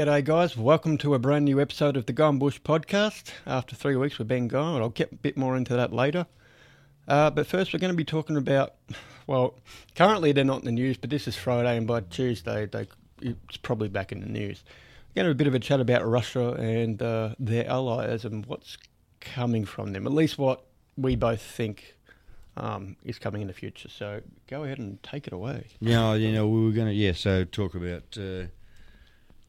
G'day, guys. Welcome to a brand new episode of the Gone Bush podcast. After three weeks, we've been gone. I'll get a bit more into that later. Uh, but first, we're going to be talking about, well, currently they're not in the news, but this is Friday, and by Tuesday, they, it's probably back in the news. We're going to have a bit of a chat about Russia and uh, their allies and what's coming from them, at least what we both think um, is coming in the future. So go ahead and take it away. Yeah, you know, we were going to, yeah, so talk about uh,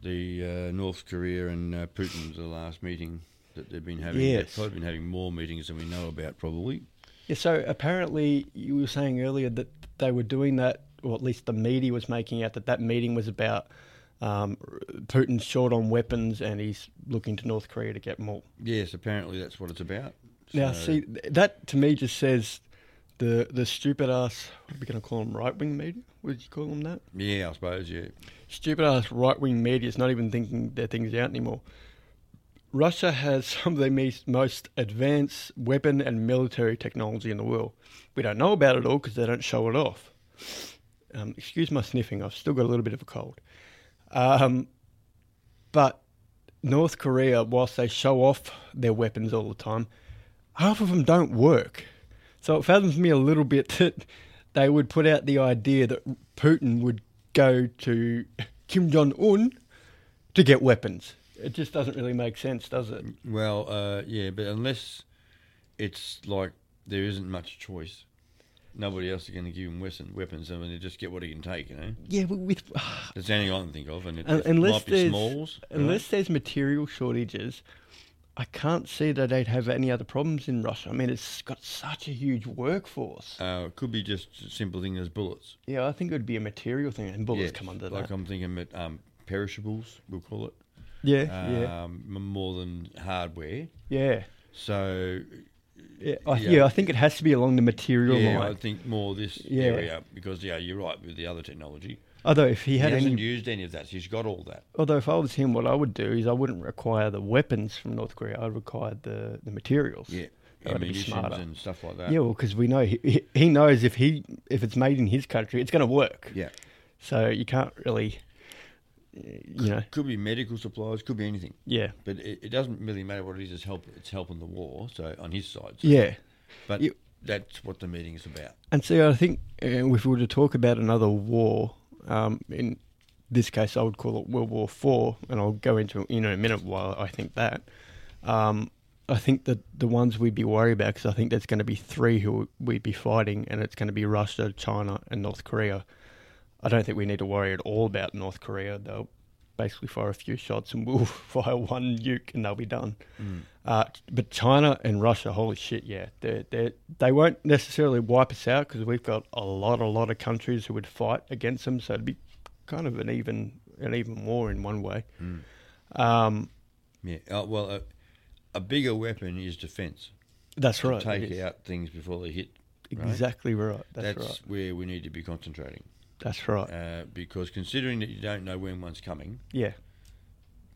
the uh, North Korea and uh, Putin's the last meeting that they've been having. Yes. They've probably been having more meetings than we know about, probably. Yeah, so apparently you were saying earlier that they were doing that, or at least the media was making out that that meeting was about um, Putin's short on weapons and he's looking to North Korea to get more. Yes, apparently that's what it's about. Now, So- see, that to me just says the the stupid ass, what are we going to call them, right wing media? Would you call them that? Yeah, I suppose, yeah. Stupid ass right wing media is not even thinking their things out anymore. Russia has some of the most advanced weapon and military technology in the world. We don't know about it all because they don't show it off. Um, excuse my sniffing, I've still got a little bit of a cold. Um, but North Korea, whilst they show off their weapons all the time, half of them don't work. So it fathoms me a little bit that they would put out the idea that Putin would go to Kim Jong Un to get weapons. It just doesn't really make sense, does it? Well, uh, yeah, but unless it's like there isn't much choice, nobody else is going to give him weapon, weapons. I mean, they just get what he can take, you know? Yeah, but with That's the only I can think of. And it, it unless might be there's smalls. unless there's material shortages, I can't see that they'd have any other problems in Russia. I mean, it's got such a huge workforce. Uh, it could be just a simple thing as bullets. Yeah, I think it would be a material thing, and bullets Yes, come under like that. Like I'm thinking about um, perishables, we'll call it. Yeah, um, yeah, more than hardware. yeah. So Yeah, I, yeah. yeah. I think it has to be along the material yeah, I think more this area because yeah, you're right with the other technology. Although if he He, had hasn't any, used any of that. He's got all that. although if I was him, what I would do is I wouldn't require the weapons from North Korea. I'd require the the materials. Yeah, be smarter. and stuff like that. Yeah, well, because we know he, he he knows if he if it's made in his country, it's going to work. yeah. So you can't really, you know, Could be medical supplies. Could be anything. yeah, But it, it doesn't really matter what it is. It's help. It's helping the war. So on his side. So, yeah. But You- that's what the meeting is about. And so I think uh, if we were to talk about another war, um, in this case, I would call it World War Four, and I'll go into you know a minute why I think that. Um, I think that the ones we'd be worried about, because I think there's going to be three who we'd be fighting, and it's going to be Russia, China, and North Korea. I don't think we need to worry at all about North Korea. They'll basically fire a few shots and we'll fire one nuke and they'll be done. Uh, but China and Russia, holy shit, yeah, they they they won't necessarily wipe us out because we've got a lot, a lot of countries who would fight against them. So it'd be kind of an even an even war in one way. Um, Yeah. Uh, well, a, a bigger weapon is defence. that's right. take out things before they hit. right? Exactly right. That's, That's, right. where we need to be concentrating. That's right. Uh, because considering that you don't know when one's coming, yeah,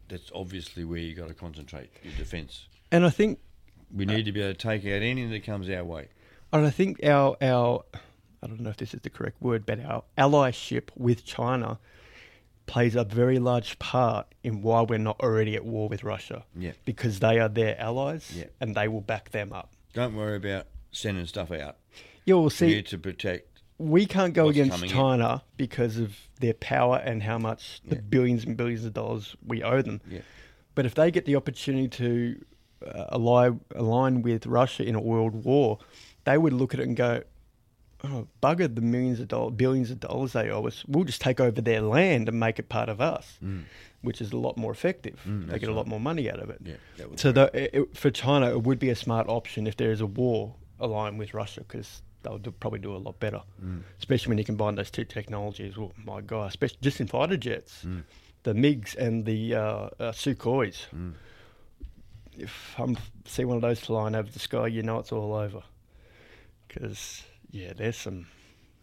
that's obviously where you got to concentrate your defence. and I think We need to be able to take out anything that comes our way. And I think our our I don't know if this is the correct word, but our allyship with China plays a very large part in why we're not already at war with Russia. Yeah. Because they are their allies Yeah. and they will back them up. Don't worry about sending stuff out. Yeah, well We're see here to protect. We can't go what's against coming in. China because of their power and how much the billions and billions of dollars we owe them. Yeah. But if they get the opportunity to uh, ally, align with Russia in a world war, they would look at it and go, oh, bugger the millions of dollars, billions of dollars they owe us. We'll just take over their land and make it part of us, which is a lot more effective. Mm, they get a lot right. more money out of it. Yeah, so the, it, for China, it would be a smart option if there is a war aligned with Russia because they'll do, probably do a lot better, Mm. especially when you combine those two technologies. Oh my god, especially just in fighter jets, Mm. the MiGs and the uh, uh, Sukhois. Mm. If I see one of those flying over the sky, you know it's all over. Because yeah, there's some.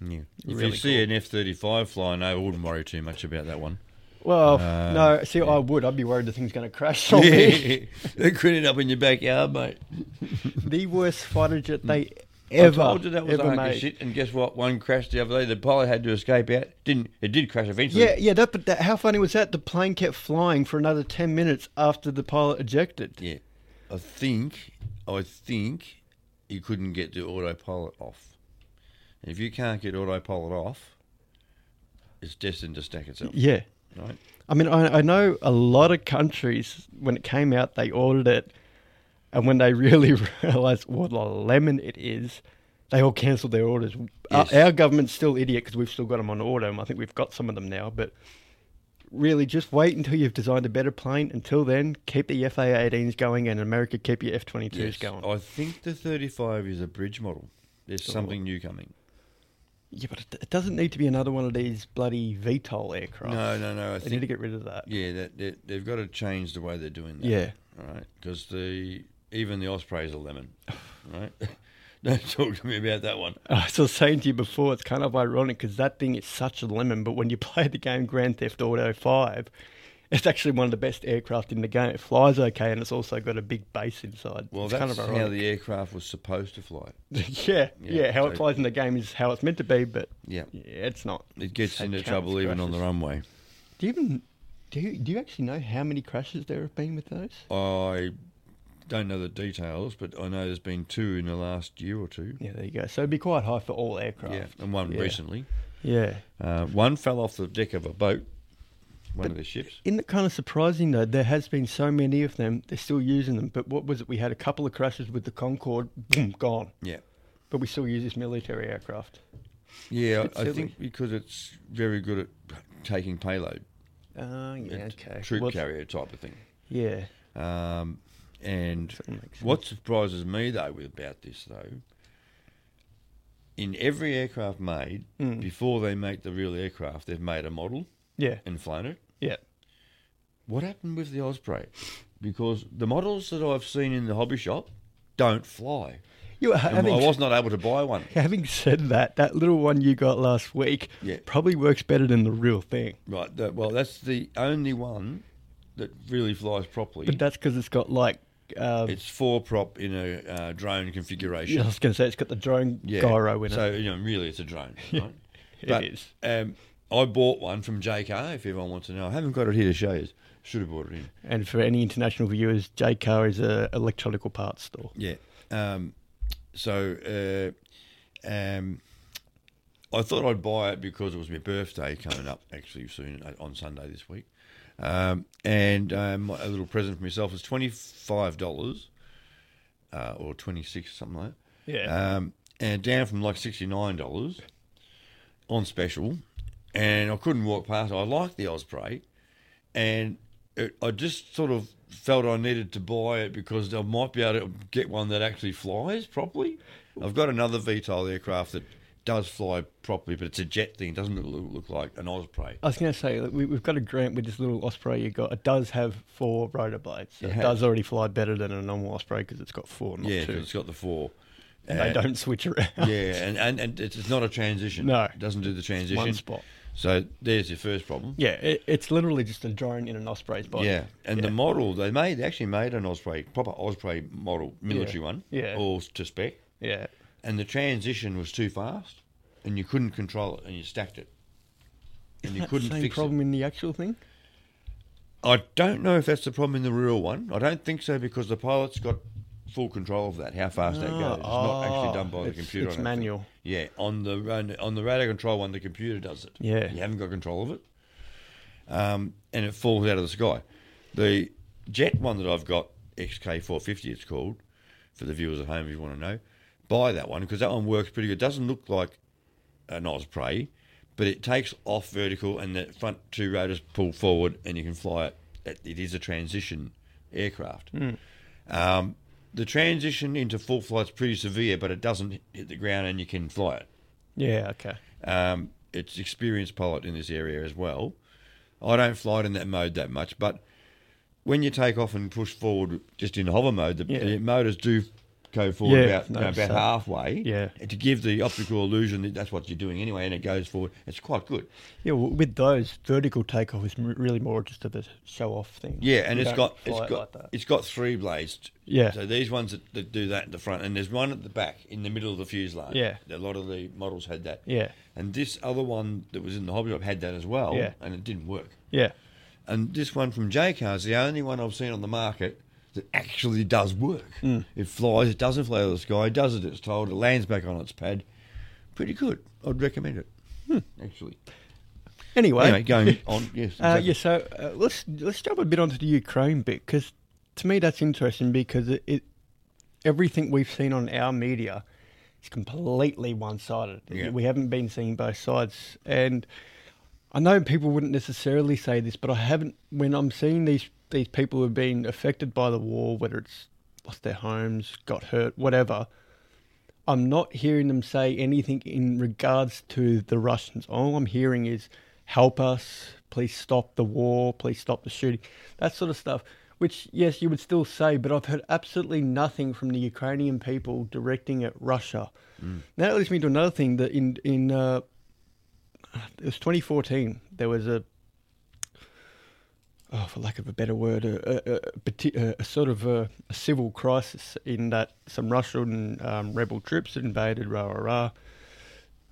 Yeah. If Really you see cool. an F thirty five flying over, I wouldn't worry too much about that one. Well, Uh, no, see, I would. I'd be worried the thing's going to crash on me. they could end up in your backyard, mate. the worst fighter jet they ever, I told you that was a hunk of shit. And guess what? One crashed the other day. The pilot had to escape out. Didn't it? Did crash eventually? Yeah, yeah. That, but that, how funny was that? The plane kept flying for another ten minutes after the pilot ejected. Yeah. I think. I think you couldn't get the autopilot off. And if you can't get autopilot off, it's destined to stack itself. Yeah. Right. I mean, I, I know a lot of countries when it came out, they ordered it, and when they really realised what a lemon it is, they all cancelled their orders. Uh, yes. Our, our government's still idiot because we've still got them on order, and I think we've got some of them now. But really, just wait until you've designed a better plane. Until then, keep the FA-18s going, and America keep your F-22s Yes. going. I think the 35 is a bridge model. There's Oh. something new coming. Yeah, but it, it doesn't need to be another one of these bloody VTOL aircraft. No, no, no. I they need to get rid of that. yeah, that, that they've got to change the way they're doing that. Yeah. All right, because the even the Osprey's a lemon. Right. Don't talk to me about that one. I was saying to you before, it's kind of ironic because that thing is such a lemon, but when you play the game Grand Theft Auto 5, it's actually one of the best aircraft in the game. It flies okay and it's also got a big base inside. Well, it's that's kind of how the aircraft was supposed to fly. yeah, yeah, Yeah, how so- it flies in the game is how it's meant to be, but Yeah. yeah, it's not. It gets into trouble even on the runway. Do you even do you, do you actually know how many crashes there have been with those? I don't know the details, but I know there's been two in the last year or two. Yeah, there you go. So it'd be quite high for all aircraft. Yeah, and one Yeah. recently. Yeah. Uh, one fell off the deck of a boat, one of the ships. Isn't it kind of surprising though? There has been so many of them. They're still using them. But what was it? We had a couple of crashes with the Concorde. Boom, gone. Yeah. But we still use this military aircraft. Yeah, I silly. think because it's very good at taking payload. Oh, yeah, okay. Troop Well, carrier type of thing. Yeah. Um, and that makes sense. what surprises me though with about this though, in every aircraft made, Mm. before they make the real aircraft, they've made a model Yeah. and flown it. Yeah. What happened with the Osprey? Because the models that I've seen in the hobby shop don't fly. You, having, I was not able to buy one. having said that, that little one you got last week Yeah. probably works better than the real thing. Right. Well, that's the only one that really flies properly. But that's because it's got like. Um, it's four prop in a uh, drone configuration. I was going to say it's got the drone Yeah. gyro in so, it. So you know, really, it's a drone. Right? It but, is. Um, I bought one from Jaycar. If everyone wants to know, I haven't got it here to show you. Should have bought it in. And for any international viewers, Jaycar is a electronical parts store. Yeah. Um, so, uh, um, I thought I'd buy it because it was my birthday coming up actually soon uh, on Sunday this week. Um, and um, a little present for myself was twenty five dollars uh, or twenty six something like that. Yeah. Um, and down from like sixty nine dollars on special, and I couldn't walk past. it. I liked the Osprey, and it, I just sort of felt I needed to buy it because I might be able to get one that actually flies properly. I've got another VTOL aircraft that does fly properly, but it's a jet thing. It doesn't look, look like an Osprey. I was going to say, like, we, we've got a grant with this little Osprey you got. It does have four rotor blades. So It it does already fly better than a normal Osprey because it's got four, not yeah, two. it's got the four. And Uh, they don't switch around. Yeah, and, and, and it's not a transition. No. It doesn't do the transition. one spot. So there's your first problem. Yeah, it, it's literally just a drone in an Osprey's body. Yeah, and Yeah. the model they made they actually made an Osprey proper Osprey model military Yeah. one, Yeah. all to spec, Yeah. And the transition was too fast, and you couldn't control it, and you stacked it, and Isn't you couldn't same fix problem in the actual thing? I don't know if that's the problem in the real one. I don't think so because the pilot's got full control of that, how fast that goes. It's not actually done by the Ah, it's, computer. It's don't think. manual. Yeah, on the on, on the radar control one, the computer does it. Yeah. you haven't got control of it, um, and it falls out of the sky. The jet one that I've got, XK450, it's called, for the viewers at home if you want to know, buy that one because that one works pretty good. doesn't look like an Osprey, but it takes off vertical and the front two rotors pull forward and you can fly it. It, it is a transition aircraft. Um, the transition into full flight's pretty severe, but it doesn't hit the ground and you can fly it. Yeah, okay. Um, it's experienced pilot in this area as well. I don't fly it in that mode that much, but when you take off and push forward just in hover mode, the, Yeah. the motors do go forward Yeah, about you know, no, about so- halfway. Yeah. To give the optical illusion that that's what you're doing anyway, and it goes forward. It's quite good. Yeah, well, with those, vertical takeoff is really more just of a show off thing. Yeah, and You it's got it's it got like it's got three blades. Yeah. So these ones that, that do that at the front, and there's one at the back in the middle of the fuselage. Yeah. A lot of the models had that. Yeah, And this other one that was in the hobby shop had that as well. Yeah. And it didn't work. yeah, And this one from Jaycar is the only one I've seen on the market that actually does work. Mm. It flies, it doesn't fly out of the sky, it does as it's told, it lands back on its pad. Pretty good. I'd recommend it. Hmm. Actually. Anyway, Anyway, going on. Yes. Uh, yeah, so uh, let's let's jump a bit onto the Ukraine bit because to me that's interesting because it, it everything we've seen on our media is completely one sided. Yeah. We haven't been seeing both sides, and I know people wouldn't necessarily say this, but I haven't. When I'm seeing these these people who've been affected by the war, whether it's lost their homes, got hurt, whatever. I'm not hearing them say anything in regards to the Russians. All I'm hearing is help us, please stop the war, please stop the shooting, that sort of stuff. Which, yes, you would still say, but I've heard absolutely nothing from the Ukrainian people directing at Russia. Now that leads me to another thing that in in uh, it was 2014. There was a oh, for lack of a better word, a, a, a, sort of a, a civil crisis in that some Russian um, rebel troops had invaded rah rah rah.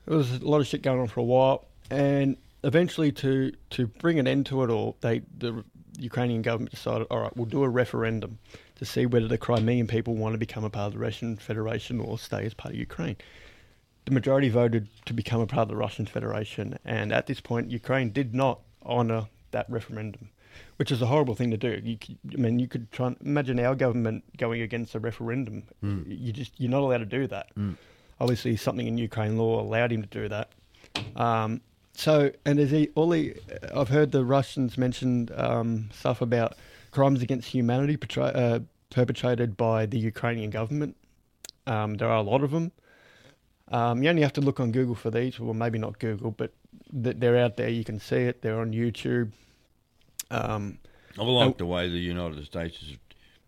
There was a lot of shit going on for a while, and eventually, to to bring an end to it all, they the Ukrainian government decided, all right, we'll do a referendum to see whether the Crimean people want to become a part of the Russian Federation or stay as part of Ukraine. The majority voted to become a part of the Russian Federation, and at this point, Ukraine did not honour that referendum, which is a horrible thing to do. You, I mean, you could try and imagine our government going against a referendum. You just you're not allowed to do that. Obviously, something in Ukraine law allowed him to do that. Um, so, and there's he, all the I've heard the Russians mentioned um, stuff about crimes against humanity uh, perpetrated by the Ukrainian government. Um, there are a lot of them. Um, you only have to look on Google for these, well, maybe not Google, but th- they're out there. You can see it. They're on YouTube. Um, I like the way the United States has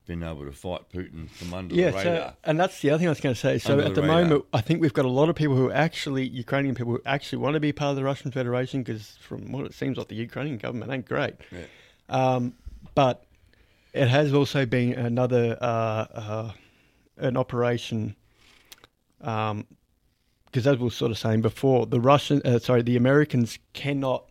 been able to fight Putin from under yeah, the radar. so, and that's the other thing I was going to say. So Under at the the moment, I think we've got a lot of people who actually Ukrainian people who actually want to be part of the Russian Federation because, from what it seems like, the Ukrainian government ain't great. Yeah. Um, but it has also been another uh, uh, an operation. Um, because as we were sort of saying before, the Russian, uh, sorry, the Americans cannot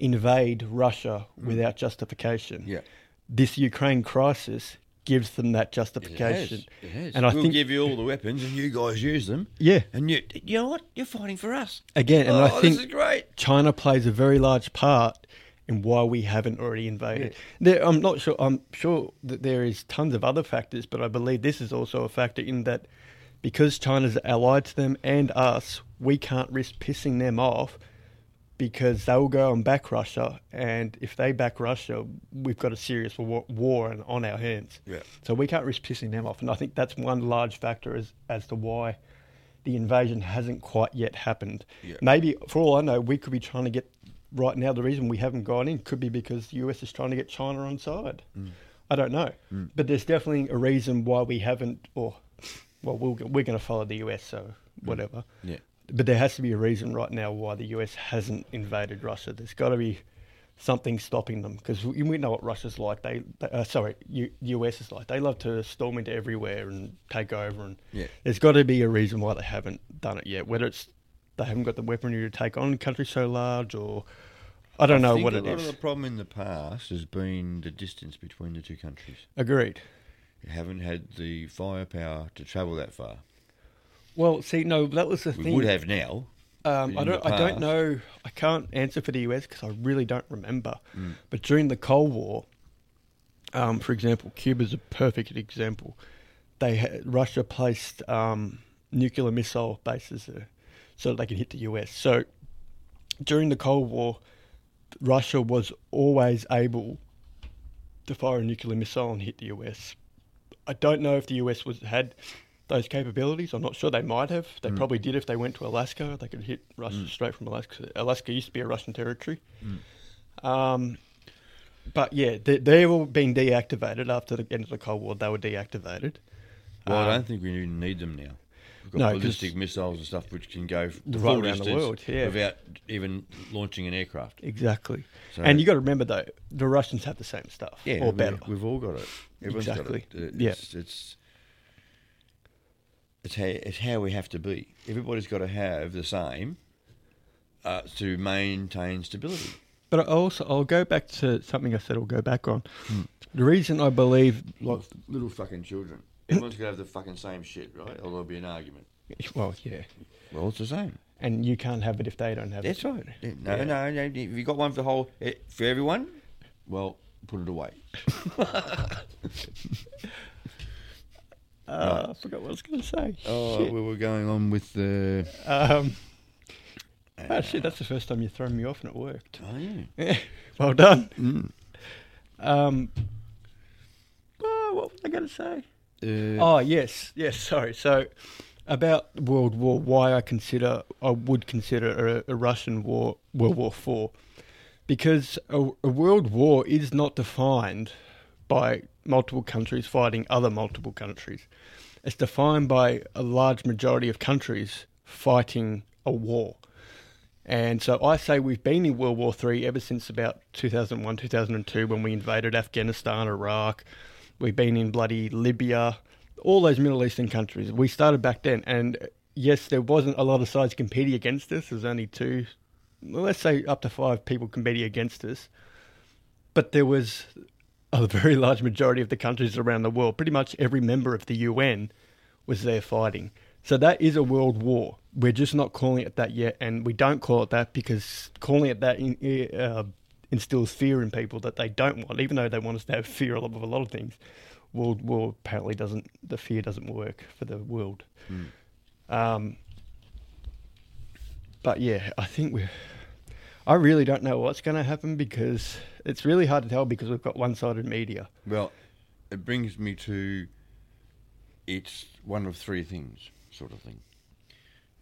invade Russia mm. without justification. Yeah. This Ukraine crisis gives them that It has. justification. It has. And I we'll think- give you all the weapons and you guys use them. Yeah, And you, you know what? You're fighting for us. again, and oh, I think this is great. China plays a very large part in why we haven't already invaded. There, I'm not sure. I'm sure that there is tons of other factors, but I believe this is also a factor in that because China's allied to them and us, we can't risk pissing them off because they will go and back Russia, and if they back Russia, we've got a serious war, war on- our hands. Yeah. So we can't risk pissing them off, and I think that's one large factor as as to why the invasion hasn't quite yet happened. Yeah. Maybe, for all I know, we could be trying to get right now. The reason we haven't gone in could be because the US is trying to get China on side. Mm. I don't know, mm. but there's definitely a reason why we haven't. Or, well, we'll we're going to follow the US, so mm. whatever. Yeah. But there has to be a reason right now why the US hasn't invaded Russia. There's got to be something stopping them because we, we know what Russia's like. They, they uh, sorry, U, US is like. They love to storm into everywhere and take over. And Yeah. there's got to be a reason why they haven't done it yet. Whether it's they haven't got the weaponry to take on a country so large, or I don't know think what a lot of the problem in the past has been the distance between the two countries. Agreed. You haven't had the firepower to travel that far. Well, see, no, that was the thing We thing. would have now. Um, I don't. I don't know. I can't answer for the US because I really don't remember. Mm. But during the Cold War, um, for example, Cuba's a perfect example. They had, Russia placed um, nuclear missile bases there so that they could hit the US. So during the Cold War, Russia was always able to fire a nuclear missile and hit the US. I don't know if the US was had those capabilities. I'm not sure they might have. They probably did if they went to Alaska. They could hit Russia straight from Alaska. Alaska used to be a Russian territory. Um, but yeah, they, they've all been deactivated after the end of the Cold War. They were deactivated. Well, I Um, don't think we even need them now. We've got No, ballistic missiles and stuff which can go Right around the world, yeah. without even launching an aircraft. Exactly. So, and you got to remember though, the Russians have the same stuff, yeah, or we, better. We've all got it. Everyone's Exactly. got it. Yeah. It's, it's it's how it's how we have to be. Everybody's got to have the same uh, to maintain stability. But I also, I'll go back to something I said. I'll go back on. The reason I believe, Like little fucking children. Everyone's got to have the fucking same shit, right? Or there'll be an argument. well, yeah, Well, it's the same. and you can't have it if they don't have That's it. That's right. No, Yeah. no, no. If you got one for the whole eh, for everyone, well, put it away. Uh, I forgot what I was going to say. Oh, Shit. we were going on with the. Um, oh shit, that's the first time you've thrown me off and it worked. Oh yeah. Yeah, well done. Mm. Um, oh, what was I going to say? Uh, Oh yes, yes. Sorry. So about World War, why I consider I would consider a, a Russian war World War Four, because a, a world war is not defined by multiple countries fighting other multiple countries. It's defined by a large majority of countries fighting a war. And so I say we've been in World War Three ever since about 2001, 2002 when we invaded Afghanistan, Iraq. We've been in bloody Libya, all those Middle Eastern countries. We started back then. And yes, there wasn't a lot of sides competing against us. There's only two, well, let's say up to five people competing against us. But there was a very large majority of the countries around the world. Pretty much every member of the UN was there fighting. So that is a world war. We're just not calling it that yet, and we don't call it that because calling it that in, uh, instills fear in people that they don't want, even though they want us to have fear of a lot of things. World war apparently doesn't. The fear doesn't work for the world. Mm. Um, but yeah, I think we're. I really don't know what's going to happen because it's really hard to tell because we've got one-sided media. Well, it brings me to it's one of three things, sort of thing.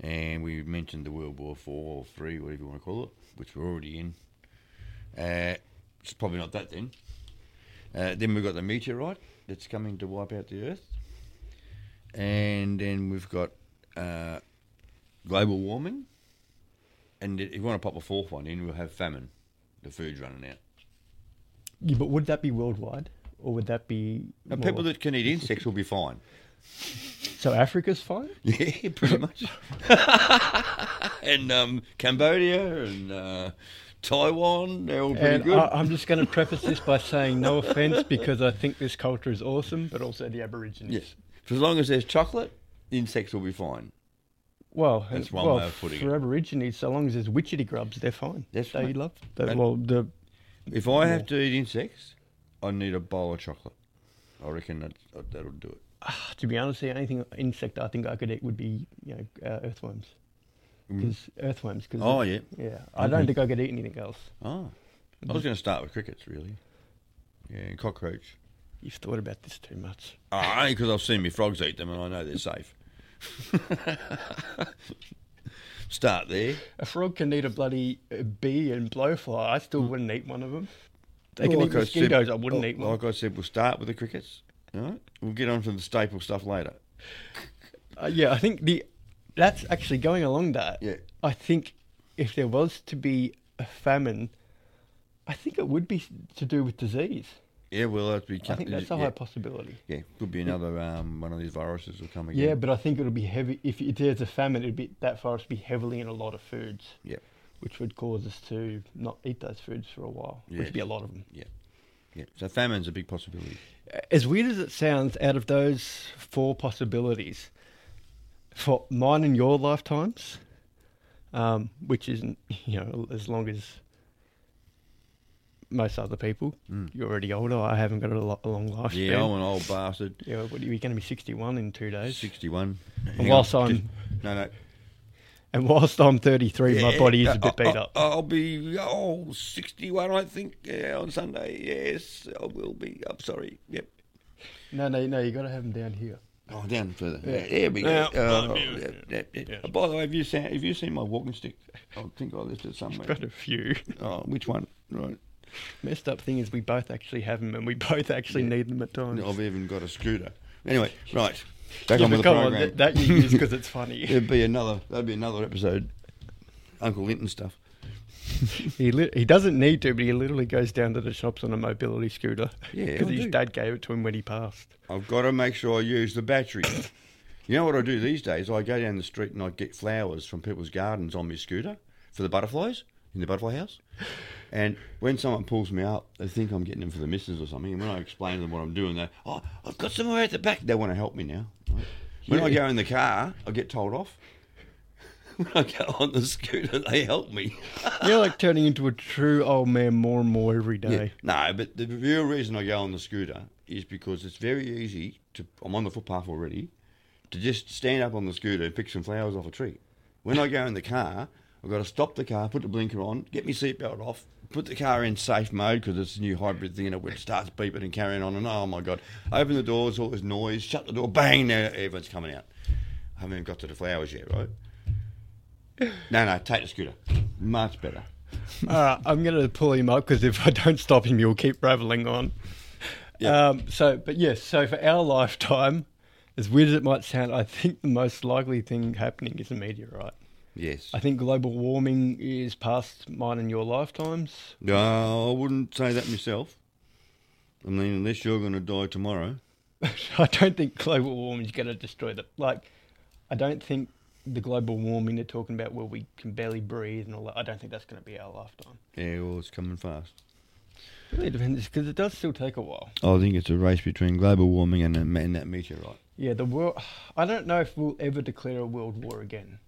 And we mentioned the World War Four or Three, whatever you want to call it, which we're already in. Uh, it's probably not that then. Uh, then we've got the meteorite that's coming to wipe out the Earth. And then we've got uh, global warming. And if you want to pop a fourth one in, we'll have famine. The food's running out. Yeah, but would that be worldwide, or would that be And more- people that can eat insects will be fine. So Africa's fine. Yeah, pretty much. and um, Cambodia and uh, Taiwan, they're all pretty And good. I, I'm just going to preface this by saying no offense because I think this culture is awesome, but also the Aborigines. yes. For as long as there's chocolate, insects will be fine. Well, That's one well, way of putting for it. Aborigines, so long as there's witchetty grubs, they're fine. That's they right. love. And- well, the If I have to eat insects, I need a bowl of chocolate. I reckon that that'll do it. ah, to be honest, the only thing insect I think I could eat would be you know uh, earthworms. Mm. Because earthworms. Cause Oh, yeah. yeah. I don't think I could eat anything else. Oh. I was going to start with crickets, really. Yeah, and cockroach. You've thought about this too much. Ah, because I've seen my frogs eat them and I know they're safe. Start there. A frog can eat a bloody uh, bee and blowfly. I still wouldn't eat one of them. They can Well, eat like I said- I wouldn't oh, eat one. Like I said, we'll start with the crickets. All right? We'll get on to the staple stuff later. Uh, yeah, I think the that's actually going along that. Yeah. I think if there was to be a famine, I think it would be to do with disease. Yeah, well, that'd be. I think that's a yeah, high possibility. yeah, could be another um, one of these viruses will come again. Yeah, but I think it'll be heavy. If, if there's a famine, it'd be that virus would be heavily in a lot of foods. Yeah. Which would cause us to not eat those foods for a while. Which would be a lot of them. yeah. So famine's a big possibility. As weird as it sounds, out of those four possibilities, for mine and your lifetimes, um, which isn't you know as long as most other people, Mm. you're already older. I haven't got a, lo- a long lifespan. Yeah, I'm an old bastard. Yeah, what are you going to be 61 in two days? Sixty-one. And Hang whilst on, I'm just- no, no. and whilst I'm 33, my body is a bit beat I- up. I'll be oh 61, I think. Yeah, on Sunday. Yes, I will be. I'm sorry. Yep. No, no, no. You got to have them down here. Oh, down further. Yeah. Yeah, there we go. Yeah. Oh, Oh, yeah, yeah. yeah, yeah. Yeah. Oh, by the way, have you seen have you seen my walking stick? I think I left it somewhere. Got a few. Oh, which one? Right. Messed up thing is we both actually have them, and we both actually Yeah. need them at times. I've even got a scooter. Anyway, right. Back Yeah, on with the come on, that, that you use because it's funny. It'd be another. That'd be another episode. Uncle Linton stuff. He li- he doesn't need to, but he literally goes down to the shops on a mobility scooter. Yeah, because his do. dad gave it to him when he passed. I've got to make sure I use the battery. you know what I do these days? I go down the street and I get flowers from people's gardens on my scooter for the butterflies in the butterfly house. And when someone pulls me up, they think I'm getting them for the missus or something. And when I explain to them what I'm doing, they, oh, I've got somewhere at the back. They want to help me now. right? When I go in the car, I get told off. when I go on the scooter, they help me. You're like turning into a true old man more and more every day. Yeah. No, but the real reason I go on the scooter is because it's very easy to. I'm on the footpath already, to just stand up on the scooter and pick some flowers off a tree. When I go in the car, I've got to stop the car, put the blinker on, get my seatbelt off, put the car in safe mode because it's a new hybrid thing, and it starts beeping and carrying on. And oh my god, open the doors, all this noise, shut the door, bang! Now everyone's coming out. I haven't even got to the flowers yet, right? No, no, take the scooter. Much better. All right, I'm going to pull him up because if I don't stop him, he'll keep raveling on. Yeah. Um, so, but yes, so for our lifetime, as weird as it might sound, I think the most likely thing happening is a meteorite. Yes. I think global warming is past mine and your lifetimes. No, I wouldn't say that myself. I mean, unless you're going to die tomorrow. I don't think global warming is going to destroy the like. I don't think the global warming they're talking about, where we can barely breathe and all that. I don't think that's going to be our lifetime. Yeah, well, it's coming fast. Really depends because it does still take a while. I think it's a race between global warming and, and that meteorite. Yeah, the world. I don't know if we'll ever declare a world war again.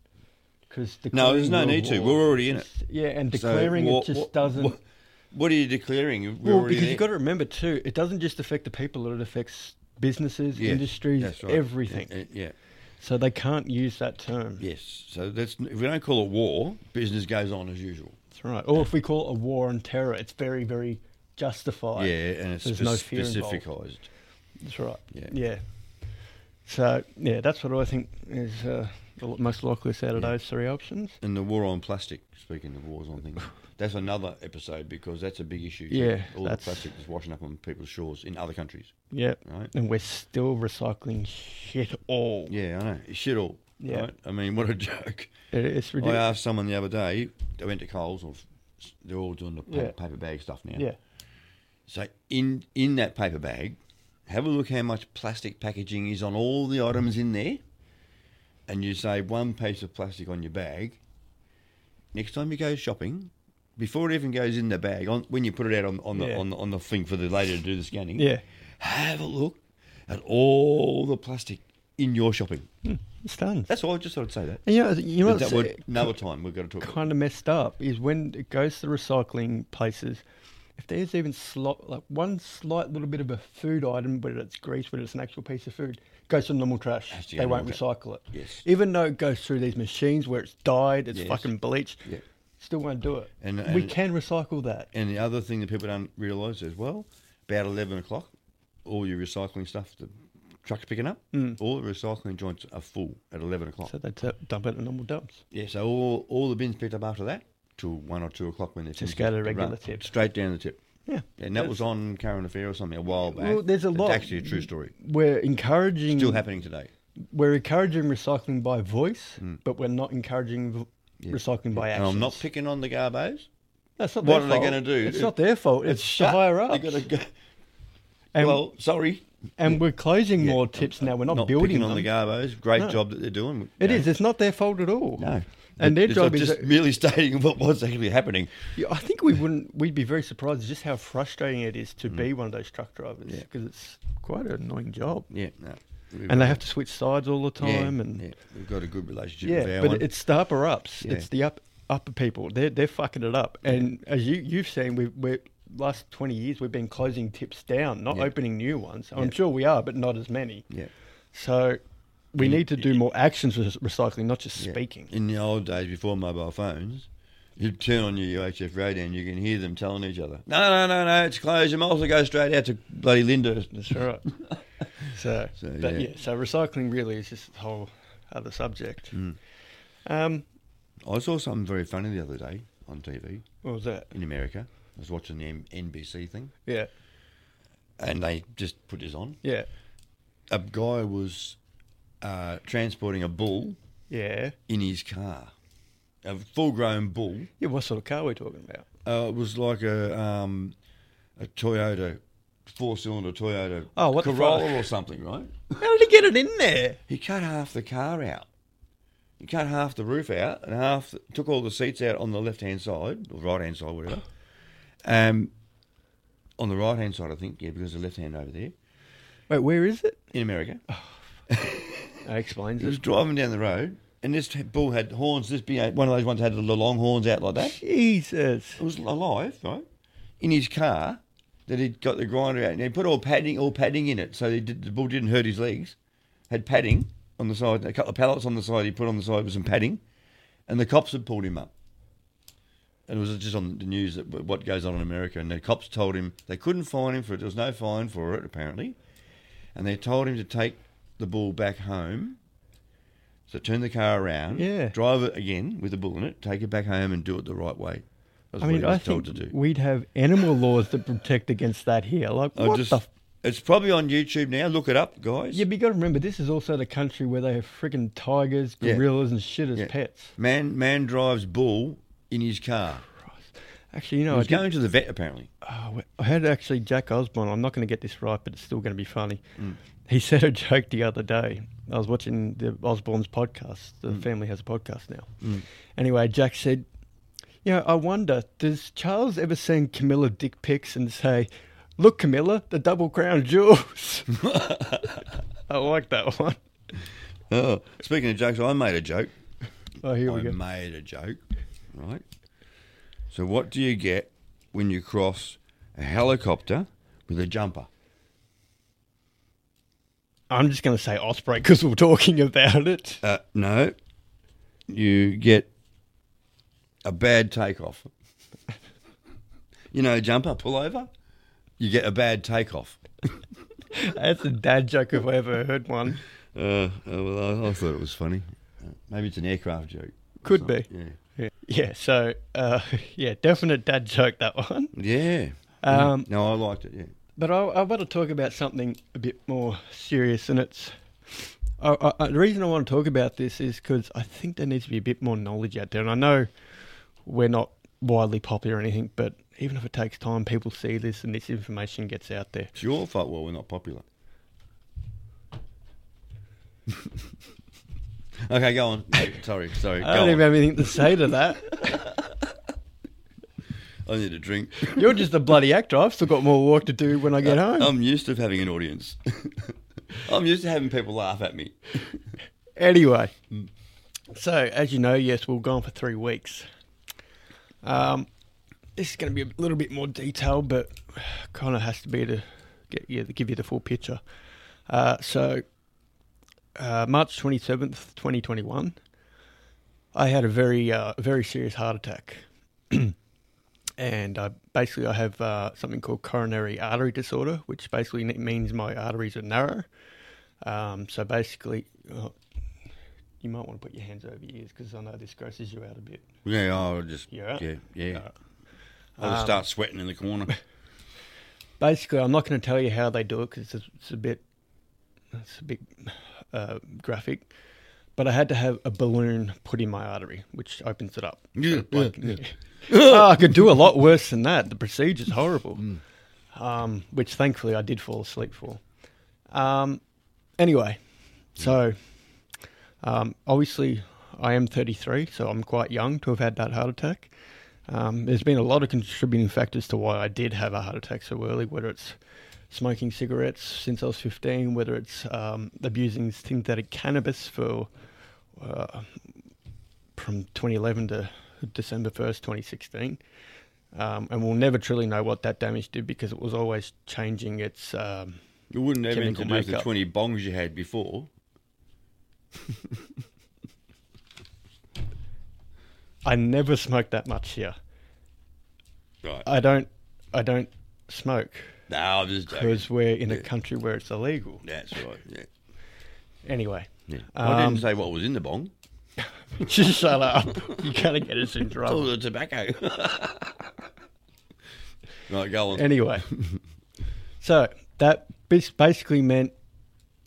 Because No, there's no need to. We're already in it. Yeah, and So declaring what- it just what- doesn't. What, what are you declaring? We're well, because there. you've got to remember too, it doesn't just affect the people; it affects businesses, Yes, industries, right. everything. Yeah, yeah. So they can't use that term. Yes. So that's if we don't call it war, business goes on as usual. That's right. Or if we call it a war on terror, it's very, very justified. yeah, and it's There's spec- no fear involved. specificized. That's right. Yeah. Yeah. So yeah, that's what I think is uh, most likeliest out of Yeah. those three options. And the war on plastic. Speaking of wars on things, that's another episode because that's a big issue. too. Yeah, all the plastic is washing up on people's shores in other countries. Yeah. Right. And we're still recycling shit all. Yeah, I know. Shit all. Yeah. Right? I mean, what a joke. It- It's ridiculous. I asked someone the other day, they went to Coles, or they're all doing the paper, Yeah. paper bag stuff now. yeah. So in in that paper bag, have a look how much plastic packaging is on all the items in there, and you save one piece of plastic on your bag. Next time you go shopping, before it even goes in the bag, on when you put it out on, on the Yeah. on the on the thing for the lady to do the scanning, Yeah. have a look at all the plastic in your shopping. Hmm, it's done. That's all. I just thought I'd say that. And you know, you know that would, another time we've got to talk about. kind of messed up is when it goes to the recycling places. If there's even slight, like one slight little bit of a food item, whether it's grease, whether it's an actual piece of food, goes to normal trash. They won't normal recycle it. Yes. Even though it goes through these machines where it's dyed, it's Yes. fucking bleached, Yeah. still won't do it. And- we can recycle that. And the other thing that people don't realise as well, about 11 o'clock, all your recycling stuff, the truck's picking up, all the recycling joints are full at 11 o'clock. Mm. So they t- dump it in normal dumps. yeah, so all, all the bins picked up after that till 1 or 2 o'clock when they're Just go to the regular run, tip. Straight down the tip. Yeah. And that was on Current Affair or something a while back. Well, there's a It's lot. actually a true story. We're encouraging. Still happening today. We're encouraging recycling by voice, but we're not encouraging v- Mm. Yeah. recycling by And action. I'm not picking on the garbos. That's not What are they gonna do? It's not their fault. It's, the higher up. They've got to go. And, well, sorry. and we're closing Yeah, more tips now. We're not, not building on the garbos. Great No. job that they're doing. It No. is. It's not their fault at all. No. And their It's job is. just merely stating what, what's actually happening. Yeah, I think we wouldn't. We'd be very surprised just how frustrating it is to be one of those truck drivers Mm. Yeah. because it's quite an annoying job, Yeah, no. We've and they have to switch sides all the yeah, time. and yeah, we've got a good relationship Yeah, with our but one. it's the upper ups. Yeah. It's the up upper people. They're they're fucking it up. And as you you've seen, we we last twenty years we've been closing tips down, not Yeah. opening new ones. I'm Yeah. sure we are, but not as many. yeah, So we In- need to do more actions with recycling, not just yeah. speaking. In the old days before mobile phones, you'd turn on your UHF radio and you can hear them telling each other, "No, no, no, no, it's closed. You might also go straight out to bloody Linda." That's right. so, So, but yeah. yeah. so recycling really is just a whole other subject. Mm. Um, I saw something very funny the other day on TV what was that? in America. I was watching the M- NBC thing, Yeah, and they just put this on. yeah, A guy was uh, transporting a bull Yeah. in his car, a full-grown bull. Yeah, what sort of car are we talking about? Uh, it was like a um, a Toyota four-cylinder Toyota Oh, what the Corolla or something, right? How did he get it in there? He cut half the car out. He cut half the roof out and half took all the seats out on the left hand side or right hand side, whatever. Um, on the right hand side, I think, yeah, because the left hand over there Wait, where is it? in America. That explains it. He was driving down the road, and this bull had horns. This big, one of those ones had the long horns out like that. Jesus. It was alive, right? In his car, that he'd got the grinder out, and he put all padding, all padding in it, so did, the bull didn't hurt his legs. Had padding on the side, a couple of pallets on the side. He put on the side with some padding, and the cops had pulled him up. And it was just on the news that what goes on in America, and the cops told him they couldn't fine him for it. There was no fine for it apparently, and they told him to take the bull back home. So turn the car around, Yeah. drive it again with the bull in it, take it back home, and do it the right way. That's I what mean, I told think to do. we'd have animal laws that protect against that here. Like, I what just, the? F- it's probably on YouTube now. Look it up, guys. yeah, but you got to remember, this is also the country where they have freaking tigers, Yeah. gorillas, and shit as Yeah. pets. Man, man drives bull in his car. Actually, you know, he I, was did, going to the vet apparently. oh, I had actually Jack Osbourne. I'm not going to get this right, but it's still going to be funny. Mm. He said a joke the other day. I was watching the Osbourne's podcast. The Mm. family has a podcast now. Anyway, Jack said, "You know, I wonder, does Charles ever send Camilla dick pics and say, "Look, Camilla, the double crown jewels"? I like that one. Oh, speaking of jokes, I made a joke. Oh, here I we go. made a joke, right? So, what do you get when you cross a helicopter with a jumper? I'm just going to say Osprey because we're talking about it. Uh, no, you get a bad takeoff. you know, jumper, pull over. You get a bad takeoff. That's a dad joke if I ever heard one. Uh, oh, well, I, I thought it was funny. Uh, maybe it's an aircraft joke. Could be. Yeah. Yeah, so, uh, yeah, definite dad joke, that one. Yeah. Um, no, I liked it. Yeah. But I, I want to talk about something a bit more serious, and it's I, I, the reason I want to talk about this is because I think there needs to be a bit more knowledge out there, and I know we're not widely popular or anything, but even if it takes time, people see this and this information gets out there. It's your fault. Well, we're not popular. okay, go on. No, sorry, sorry. I Go don't even have anything to say to that. I need a drink. You're just a bloody actor. I've still got more work to do when I get home. I'm used to having an audience. I'm used to having people laugh at me. Anyway, so as you know, yes, we're gone for three weeks. Um, this is going to be a little bit more detailed, but kind of has to be to get you to give you the full picture. Uh, so, uh, March twenty seventh, twenty twenty one, I had a very uh, very serious heart attack, and I basically I have uh, something called coronary artery disorder, which basically means my arteries are narrow. Um, so basically, uh, you might want to put your hands over your ears because I know this grosses you out a bit. Yeah, I'll just You all right? yeah, yeah. Alright. I'll just Um, start sweating in the corner. Basically, I'm not going to tell you how they do it because it's, it's a bit, it's a bit uh, graphic. But I had to have a balloon put in my artery, which opens it up. Yeah, Like, yeah, Oh, I could do a lot worse than that. The procedure's horrible, Mm. um, which thankfully I did fall asleep for. Um, anyway, so um, obviously I am 33, so I'm quite young to have had that heart attack. Um, there's been a lot of contributing factors to why I did have a heart attack so early, whether it's smoking cigarettes since I was 15, whether it's um, abusing synthetic cannabis for uh, from 2011 to December 1st, 2016. Um, and we'll never truly know what that damage did because it was always changing its. Um, You wouldn't have Chemical introduced the 20 bongs you had before. I never smoked that much here. Right. I don't. I don't smoke no, I'm just joking. because we're in a Yeah. country where it's illegal. That's right. Yeah. Anyway, yeah. I Um, didn't say what was in the bong. just shut up. You're gonna get us in Oh, trouble. the tobacco. right, go on. Anyway, so that bas- basically meant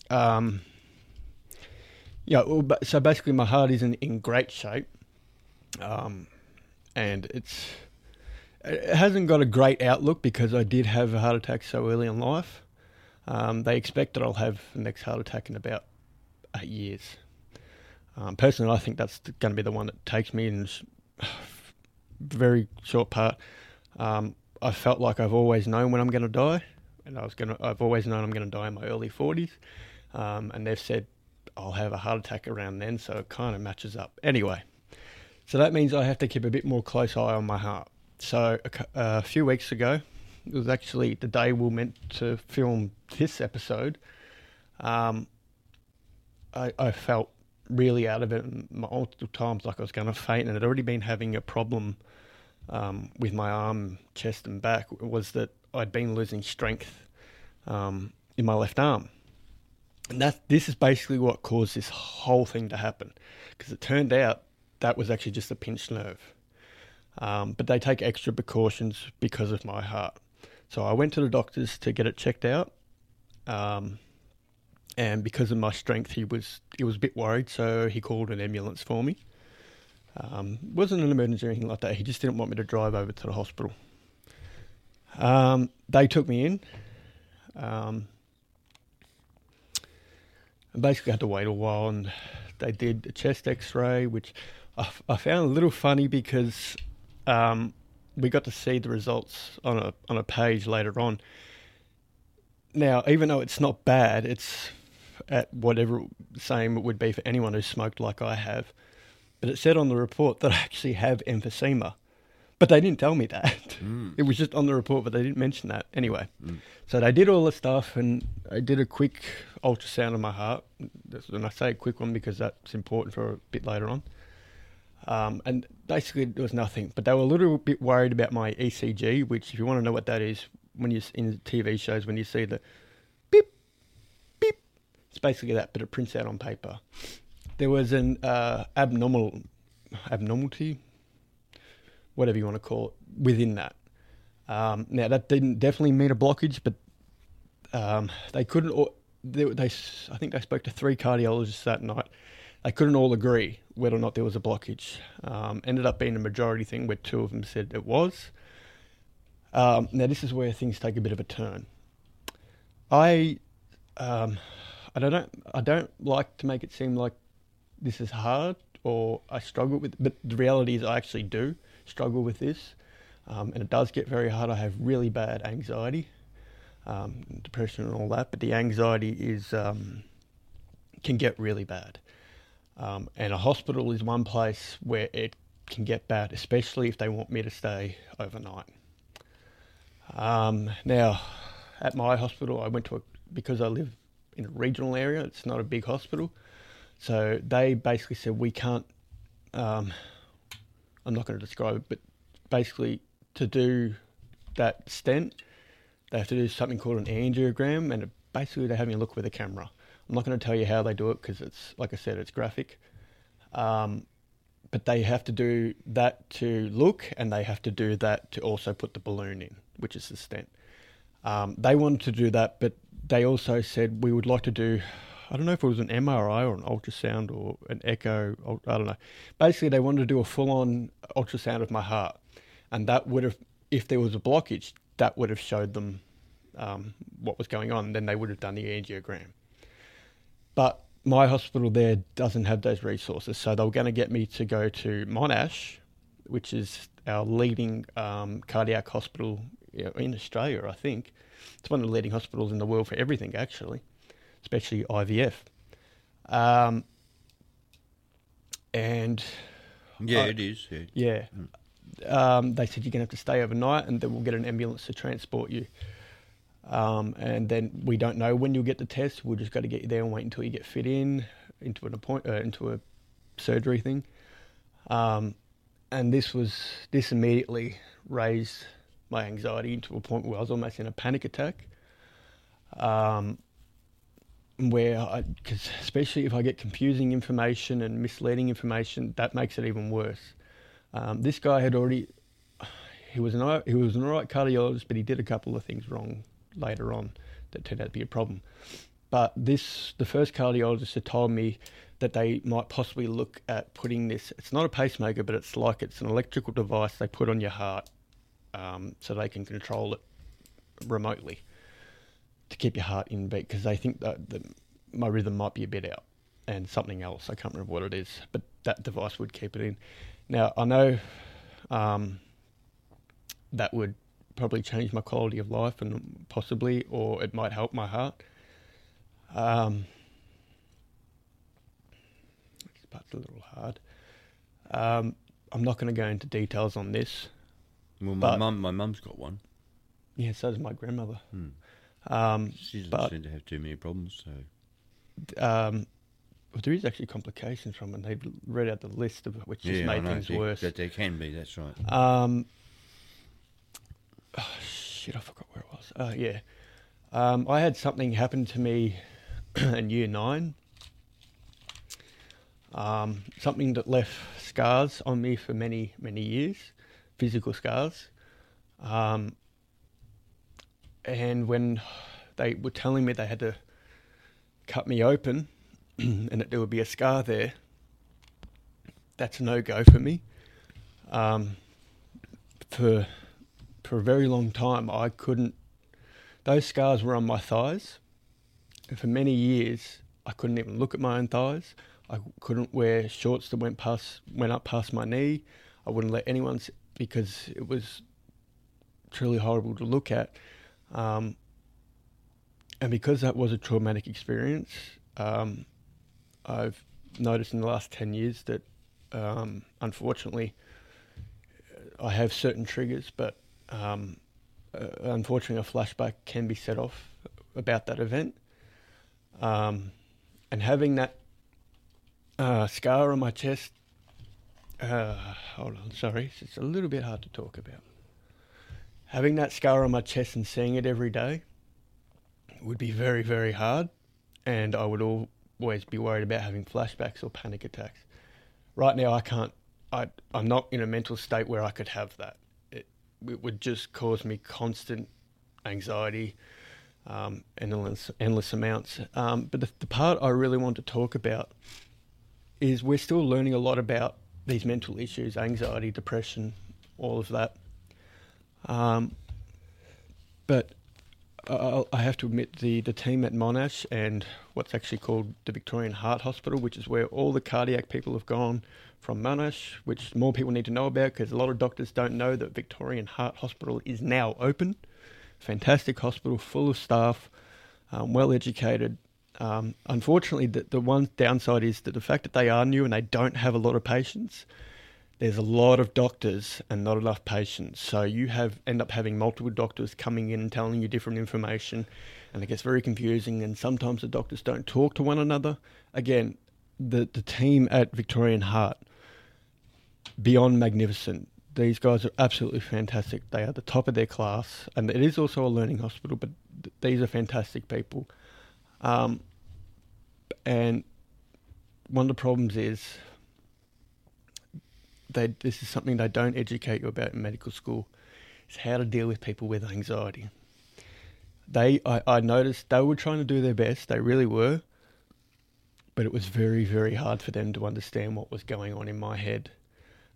um, Yeah, well, ba- so basically, my heart isn't in great shape, um, and it's it hasn't got a great outlook because I did have a heart attack so early in life. Um, they expect that I'll have the next heart attack in about eight years. Um, personally, I think that's going to be the one that takes me in very short part. Um, I felt like I've always known when I'm going to die, and I was going to. I've always known I'm going to die in my early 40s, um, and they've said I'll have a heart attack around then, so it kind of matches up. Anyway, so that means I have to keep a bit more close eye on my heart. So a, a few weeks ago, it was actually the day we were meant to film this episode. Um, I, I felt really out of it multiple times like I was going to faint, and I'd already been having a problem um, with my arm, chest, and back. Was that I'd been losing strength um, in my left arm, and that this is basically what caused this whole thing to happen, because it turned out that was actually just a pinched nerve. Um, but they take extra precautions because of my heart. So I went to the doctors to get it checked out. Um, and because of my strength, he was he was a bit worried, so he called an ambulance for me. Um, wasn't an emergency or anything like that. He just didn't want me to drive over to the hospital. Um, they took me in. Um, I basically had to wait a while, and they did a chest X-ray, which I found a little funny because um, we got to see the results on a on a page later on. Now, even though it's not bad, it's at whatever same it would be for anyone who smoked like I have. But it said on the report that I actually have emphysema. But they didn't tell me that. It was just on the report, but they didn't mention that. Anyway, so they did all the stuff and I did a quick ultrasound of my heart. And I say a quick one because that's important for a bit later on. Um, and basically, there was nothing. But they were a little bit worried about my ECG, which, if you want to know what that is, when you in TV shows, when you see the beep, beep, it's basically that, but it prints out on paper. There was an uh, abnormal, abnormality, whatever you want to call it, within that. Um, now that didn't definitely mean a blockage, but um, they couldn't. All, they, they, I think they spoke to three cardiologists that night. They couldn't all agree whether or not there was a blockage. Um, ended up being a majority thing where two of them said it was. Um, now this is where things take a bit of a turn. I, um, I don't, I don't like to make it seem like this is hard or I struggle with, but the reality is I actually do struggle with this, um, and it does get very hard. I have really bad anxiety, um, depression, and all that. But the anxiety is um, can get really bad, um, and a hospital is one place where it can get bad, especially if they want me to stay overnight. Um, now, at my hospital, I went to a because I live in a regional area. It's not a big hospital, so they basically said we can't. Um, I'm not going to describe it, but basically to do that stent, they have to do something called an angiogram, and it, basically they're having a look with a camera. I'm not going to tell you how they do it because it's like I said, it's graphic. Um, but they have to do that to look, and they have to do that to also put the balloon in, which is the stent. Um, they wanted to do that, but they also said we would like to do. I don't know if it was an MRI or an ultrasound or an echo. I don't know. Basically, they wanted to do a full-on ultrasound of my heart, and that would have, if there was a blockage, that would have showed them um, what was going on. Then they would have done the angiogram. But my hospital there doesn't have those resources, so they were going to get me to go to Monash, which is our leading um, cardiac hospital in Australia, I think. It's one of the leading hospitals in the world for everything, actually, especially IVF. Um, and Yeah, Uh, it is. Yeah. yeah, um, they said you're going to have to stay overnight, and then we'll get an ambulance to transport you. Um, and then we don't know when you'll get the test. We'll just got to get you there and wait until you get fit in into an appoint uh, into a surgery thing. Um, and this was this immediately raised my anxiety to a point where I was almost in a panic attack. Um, where I, cause especially if I get confusing information and misleading information, that makes it even worse. Um, this guy had already, he was an he was an alright cardiologist, but he did a couple of things wrong later on that turned out to be a problem. but this the first cardiologist had told me that they might possibly look at putting this. It's not a pacemaker, but it's like it's an electrical device they put on your heart, um, so they can control it remotely to keep your heart in beat because they think that the, my rhythm might be a bit out and something else. I can't remember what it is, but that device would keep it in. Now I know um, that would probably change my quality of life and possibly, or it might help my heart. Um, this part's a little hard. Um, I'm not going to go into details on this. Well, my But- mum, my mum's got one. Yeah, so does my grandmother. Hmm. Um, She doesn't But- seem to have too many problems. So um, well, there is actually complications from it. And they've read out the list of which just yeah, I made know. things worse. That there can be. That's right. Um, oh, shit, I forgot where it was. Oh, yeah. Um, I had something happen to me in year nine. Um, something that left scars on me for many, many years, physical scars. Um, and when they were telling me they had to cut me open and that there would be a scar there, that's a no go for me. Um, for for a very long time, I couldn't. Those scars were on my thighs, and for many years, I couldn't even look at my own thighs. I couldn't wear shorts that went past went up past my knee. I wouldn't let anyone because it was truly horrible to look at. Um, and because that was a traumatic experience, um, I've noticed in the last 10 years that um, unfortunately I have certain triggers, but um, uh, unfortunately a flashback can be set off about that event. Um, and having that uh, scar on my chest, uh, hold on, sorry, it's a little bit hard to talk about. Having that scar on my chest and seeing it every day would be very, very hard, and I would always be worried about having flashbacks or panic attacks. Right now, I can't. I I'm not in a mental state where I could have that. It, would just cause me constant anxiety, um, endless endless amounts. Um, but the, the part I really want to talk about is we're still learning a lot about these mental issues, anxiety, depression, all of that. Um, but I, I have to admit the, the team at Monash and what's actually called the Victorian Heart Hospital, which is where all the cardiac people have gone from Monash, which more people need to know about because a lot of doctors don't know that Victorian Heart Hospital is now open. Fantastic hospital, full of staff, um, well educated. Um, unfortunately, the, the one downside is that the fact that they are new and they don't have a lot of patients, there's a lot of doctors and not enough patients. So you have end up having multiple doctors coming in and telling you different information, and it gets very confusing. And sometimes the doctors don't talk to one another. Again, the the team at Victorian Heart beyond magnificent. These guys are absolutely fantastic. They are the top of their class, and it is also a learning hospital. But th- these are fantastic people. Um, and one of the problems is they this is something they don't educate you about in medical school is how to deal with people with anxiety. They I, I noticed they were trying to do their best, they really were, but it was very, very hard for them to understand what was going on in my head.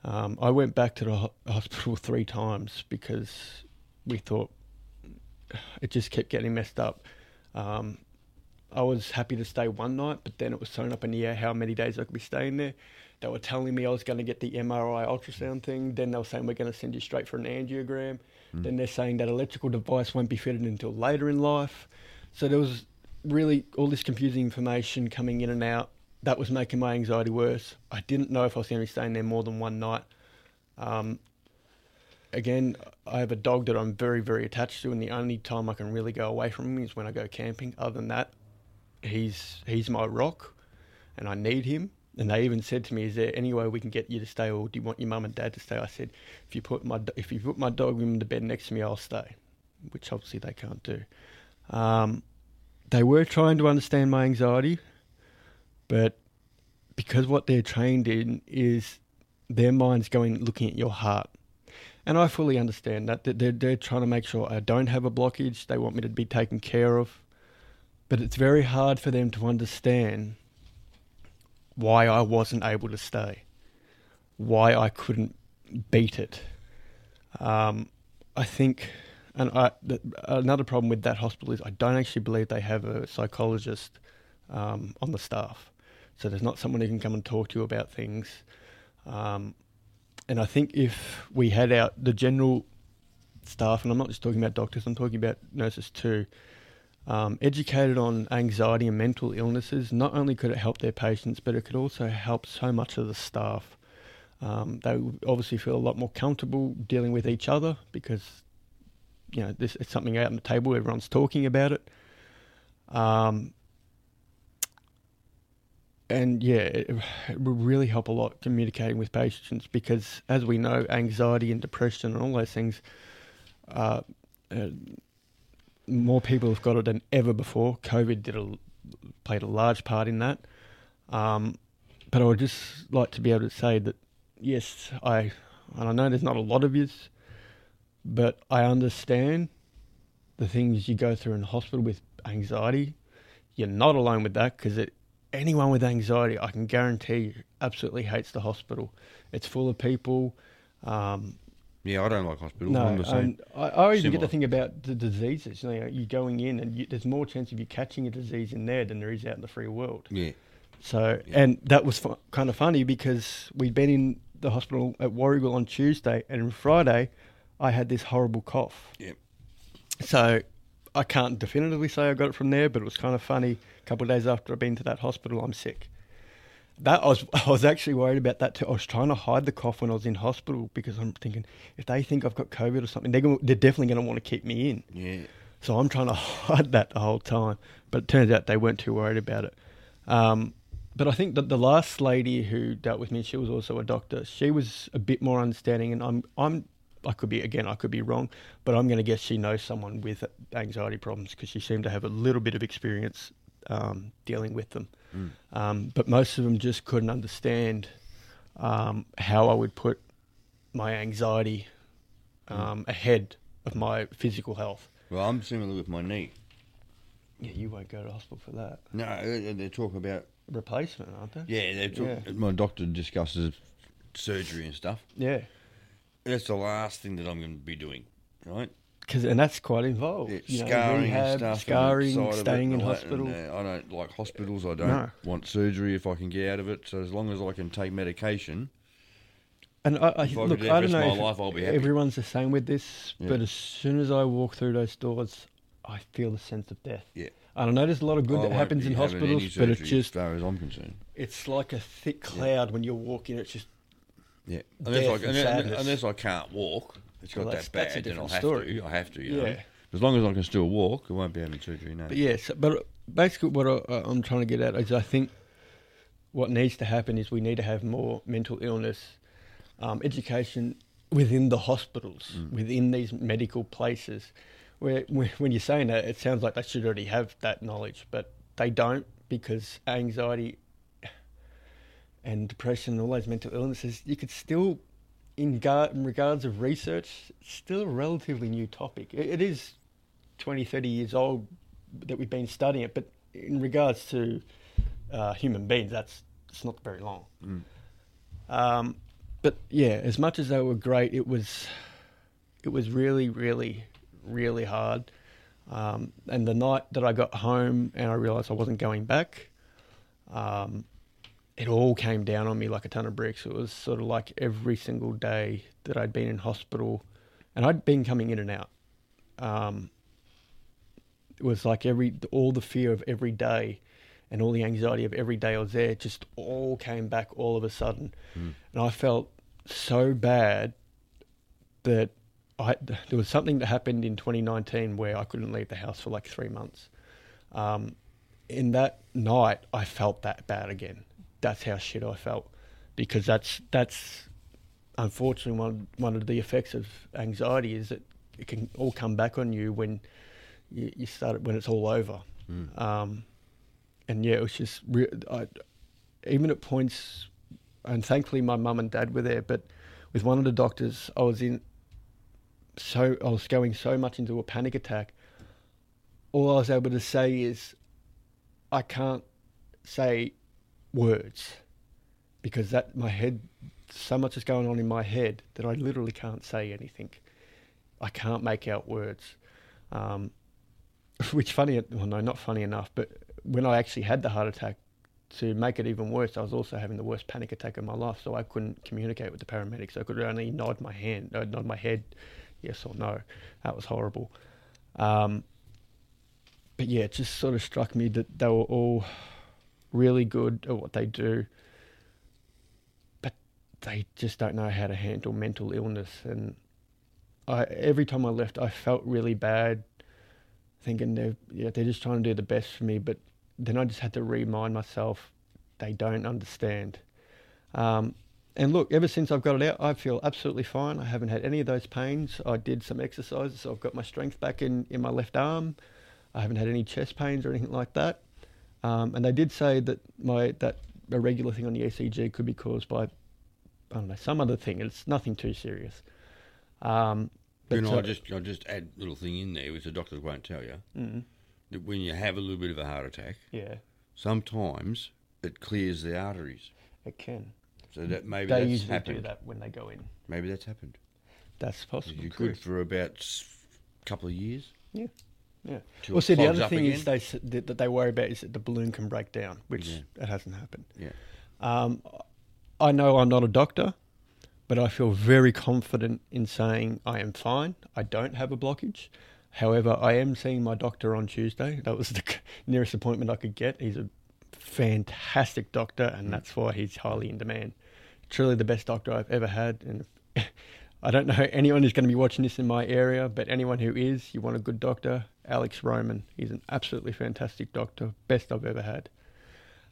Um, I went back to the ho- hospital three times because we thought it just kept getting messed up. Um, I was happy to stay one night, but then it was thrown up in the air how many days I could be staying there. They were telling me I was going to get the MRI ultrasound thing. Then they were saying we're going to send you straight for an angiogram. Then they're saying that electrical device won't be fitted until later in life. So there was really all this confusing information coming in and out. That was making my anxiety worse. I didn't know if I was going to be staying there more than one night. Um, again, I have a dog that I'm very, very attached to, and the only time I can really go away from him is when I go camping. Other than that, he's he's my rock, and I need him. And they even said to me, "Is there any way we can get you to stay, or do you want your mum and dad to stay?" I said, "If you put my if you put my dog in the bed next to me, I'll stay," which obviously they can't do. Um, they were trying to understand my anxiety, but because what they're trained in is their mind's going looking at your heart. And I fully understand that. They're, they're trying to make sure I don't have a blockage. They want me to be taken care of. But it's very hard for them to understand why I wasn't able to stay, why I couldn't beat it. Um, I think, and I, th- another problem with that hospital is I don't actually believe they have a psychologist um, on the staff. So there's not someone who can come and talk to you about things. Um, and I think if we had out the general staff, and I'm not just talking about doctors, I'm talking about nurses too, um, educated on anxiety and mental illnesses, not only could it help their patients, but it could also help so much of the staff. Um, they obviously feel a lot more comfortable dealing with each other because, you know, this it's something out on the table, everyone's talking about it. Um, and yeah, it, it would really help a lot communicating with patients because, as we know, anxiety and depression and all those things, uh, uh, more people have got it than ever before. COVID did a, played a large part in that. Um, but I would just like to be able to say that yes, I and I know there's not a lot of yous, but I understand the things you go through in hospital with anxiety. You're not alone with that because anyone with anxiety, I can guarantee you, absolutely hates the hospital. It's full of people. Um, Yeah, I don't like hospitals. no, I'm the same. and I, I even get Similar. the thing about the diseases. You know, you're going in, and you, there's more chance of you catching a disease in there than there is out in the free world. yeah, So, Yeah. and that was fu- kind of funny because we'd been in the hospital at Warragul on Tuesday, and on Friday, I had this horrible cough. Yep. So, I can't definitively say I got it from there, but it was kind of funny. A couple of days after I'd been to that hospital, I'm sick. That I was, I was actually worried about that too. I was trying to hide the cough when I was in hospital because I'm thinking if they think I've got COVID or something, they're gonna, they're definitely going to want to keep me in. yeah. So I'm trying to hide that the whole time. But it turns out they weren't too worried about it. Um, but I think that the last lady who dealt with me, she was also a doctor. She was a bit more understanding, and I'm, I'm, I could be again, I could be wrong, but I'm going to guess she knows someone with anxiety problems because she seemed to have a little bit of experience um, dealing with them. Mm. Um, but most of them just couldn't understand um, how I would put my anxiety um, ahead of my physical health. Well, I'm similar with my knee. Yeah, you won't go to hospital for that. No, uh, they're talking about. Replacement, aren't they? Yeah, they're talk, Yeah. my doctor discusses surgery and stuff. Yeah, That's the last thing that I'm going to be doing, right? Because and that's quite involved. Yeah, you know, scarring rehab, stuff. scarring, and the side of it staying in and all that, hospital. and, uh, I don't like hospitals. I don't No. want surgery if I can get out of it. So as long as I can take medication, And I, I If look, I don't know life, I'll be happy. everyone's the same with this, Yeah. but as soon as I walk through those doors, I feel the sense of death. Yeah. I don't know. There's a lot of good I that happens in hospitals, but it's just as far as I'm concerned. it's like a thick cloud when you walk in. It's just Yeah, unless I, unless I can't walk, it's got Well, that bad. a then I'll different have story. to. I have to. You know? Yeah. As long as I can still walk, I won't be having surgery. No. But yes, but basically what I, I'm trying to get at is I think what needs to happen is we need to have more mental illness um, education within the hospitals, within these medical places. Where when when you're saying that, it sounds like they should already have that knowledge, but they don't because anxiety and depression and all those mental illnesses, you could still, in, gar- in regards of research, still a relatively new topic. It, it is 20, 30 years old that we've been studying it, but in regards to uh, human beings, that's it's not very long. Mm. Um, but yeah, as much as they were great, it was it was really, really, really hard. Um, and the night that I got home and I realised I wasn't going back, um, it all came down on me like a ton of bricks. It was sort of like every single day that I'd been in hospital, and I'd been coming in and out. Um, it was like every all the fear of every day, and all the anxiety of every day I was there just all came back all of a sudden, Mm. and I felt so bad that I there was something that happened in 2019 where I couldn't leave the house for like three months. Um, in that night, I felt that bad again. That's how shit I felt, because that's that's unfortunately one one of the effects of anxiety is that it can all come back on you when you, you start when it's all over. Mm. Um, and yeah, it was just re- I, even at points, and thankfully my mum and dad were there. But with one of the doctors, I was in so I was going so much into a panic attack. All I was able to say is, I can't say words because that my head so much is going on in my head that I literally can't say anything. I can't make out words. Um, which funny, well, no, not funny enough, but when I actually had the heart attack, to make it even worse, I was also having the worst panic attack of my life, so I couldn't communicate with the paramedics. I could only nod my hand, uh, nod my head, yes or no. That was horrible. Um, but yeah, it just sort of struck me that they were all really good at what they do, but they just don't know how to handle mental illness. And I, every time I left, I felt really bad, thinking they're yeah they're just trying to do the best for me, but then I just had to remind myself they don't understand. Um, and look, ever since I've got it out, I feel absolutely fine. I haven't had any of those pains. I did some exercises, so I've got my strength back in, in my left arm. I haven't had any chest pains or anything like that. Um, and they did say that my that irregular thing on the ECG could be caused by I don't know some other thing. It's nothing too serious. Um, but you know, so, I just I just add a little thing in there, which the doctors won't tell you. Mm-hmm that when you have a little bit of a heart attack, yeah, sometimes it clears the arteries. It can. So that maybe they that's usually happened. do that when they go in. Maybe that's happened. That's possible. You could for about a couple of years. Yeah. Yeah. Well, see, the other up thing is they that that they worry about is that the balloon can break down, which Yeah. it hasn't happened. Yeah. Um, I know I'm not a doctor, but I feel very confident in saying I am fine. I don't have a blockage. However, I am seeing my doctor on Tuesday. That was the nearest appointment I could get. He's a fantastic doctor, and Mm. that's why he's highly in demand. Truly the best doctor I've ever had. And I don't know anyone who's going to be watching this in my area, but anyone who is, you want a good doctor, Alex Roman. He's an absolutely fantastic doctor, best I've ever had.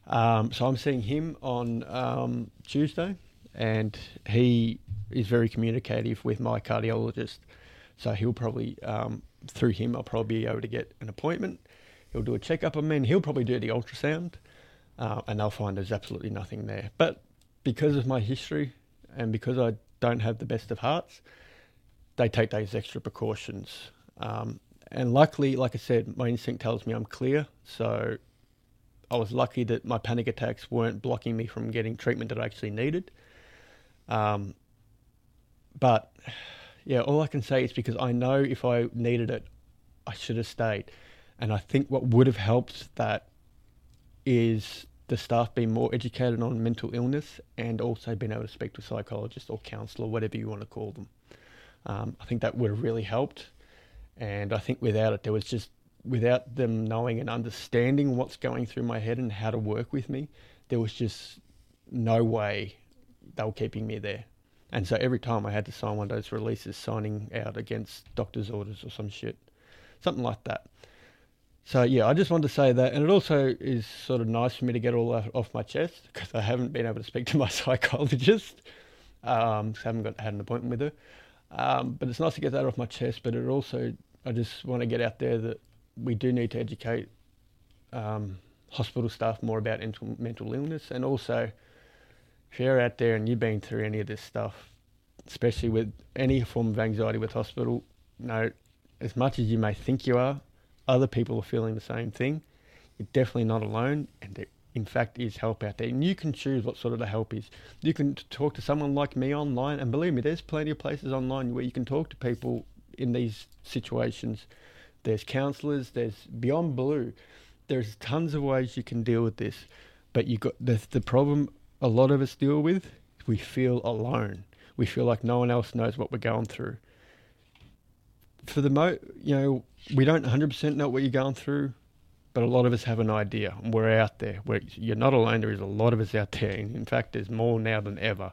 Um, so I'm seeing him on um, Tuesday, and he is very communicative with my cardiologist. So he'll probably, um, through him, I'll probably be able to get an appointment. He'll do a checkup on me, and he'll probably do the ultrasound, uh, and they'll find there's absolutely nothing there. But because of my history and because I don't have the best of hearts, they take those extra precautions. Um, and luckily, like I said, my instinct tells me I'm clear. So I was lucky that my panic attacks weren't blocking me from getting treatment that I actually needed. Um, but yeah, all I can say is because I know if I needed it, I should have stayed. And I think what would have helped that is the staff being more educated on mental illness and also being able to speak to a psychologist or counsellor, whatever you want to call them. Um, I think that would have really helped. And I think without it, there was just, without them knowing and understanding what's going through my head and how to work with me, there was just no way they were keeping me there. And so every time I had to sign one of those releases signing out against doctor's orders or some shit, something like that. So yeah, I just wanted to say that, and it also is sort of nice for me to get all that off my chest because I haven't been able to speak to my psychologist. Um, I haven't got had an appointment with her. Um, but it's nice to get that off my chest. But it also, I just want to get out there that we do need to educate um, hospital staff more about mental, mental illness, and also if you're out there and you've been through any of this stuff, especially with any form of anxiety with hospital, no, as much as you may think you are, other people are feeling the same thing. You're definitely not alone, and there, in fact, is help out there. And you can choose what sort of the help is. You can talk to someone like me online, and believe me, there's plenty of places online where you can talk to people in these situations. There's counsellors. There's Beyond Blue. There's tons of ways you can deal with this, but you got the the problem. A lot of us deal with. We feel alone. We feel like no one else knows what we're going through. For the mo, you know, we don't 100% know what you're going through, but a lot of us have an idea. And we're out there. We're, you're not alone. There is a lot of us out there. In fact, there's more now than ever.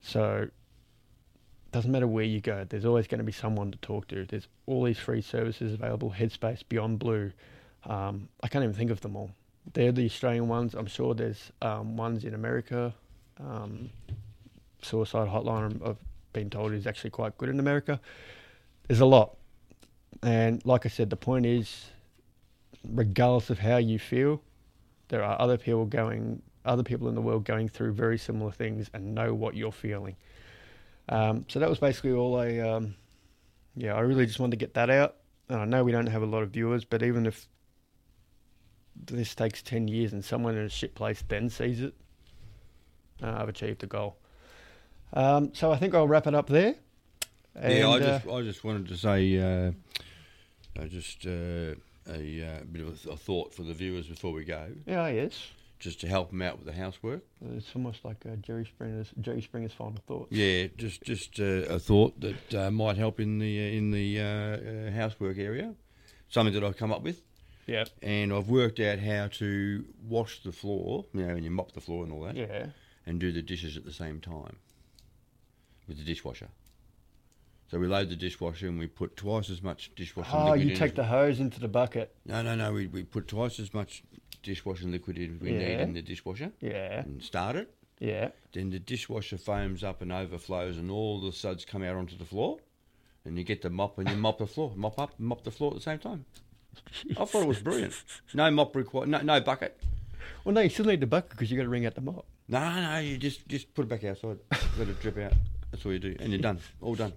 So, it doesn't matter where you go. There's always going to be someone to talk to. There's all these free services available. Headspace, Beyond Blue. Um, I can't even think of them all. They're the Australian ones. I'm sure there's um, ones in America. Um, suicide hotline, I've been told, is actually quite good in America. There's a lot. And like I said, the point is, regardless of how you feel, there are other people going, other people in the world going through very similar things and know what you're feeling. Um, so that was basically all I, um, yeah, I really just wanted to get that out. And I know we don't have a lot of viewers, but even if this takes 10 years and someone in a shit place then sees it, uh, I've achieved a goal. Um, so I think I'll wrap it up there. Yeah, I And, uh, just I just wanted to say uh, uh, just uh, a uh, bit of a, th- a thought for the viewers before we go, yeah, yes. just to help them out with the housework. It's almost like uh, Jerry Springer's Jerry Springer's final thoughts. Yeah, just just uh, a thought that uh, might help in the uh, in the uh, uh, housework area. Something that I've come up with, Yeah. and I've worked out how to wash the floor, you know, and you mop the floor and all that, Yeah. and do the dishes at the same time with the dishwasher. So we load the dishwasher and we put twice as much dishwashing liquid in. Oh, liquid you in take the hose into the bucket. No, no, no. We, we put twice as much dishwashing liquid in as we need in the dishwasher Yeah. and start it. Yeah. Then the dishwasher foams up and overflows, and all the suds come out onto the floor. And you get the mop and you mop the floor, mop up, and mop the floor at the same time. I thought it was brilliant. No mop required, no, no bucket. Well, no, you still need the bucket because you got to wring out the mop. No, no, you just just put it back outside, let it drip out. That's all you do, and you're done, all done.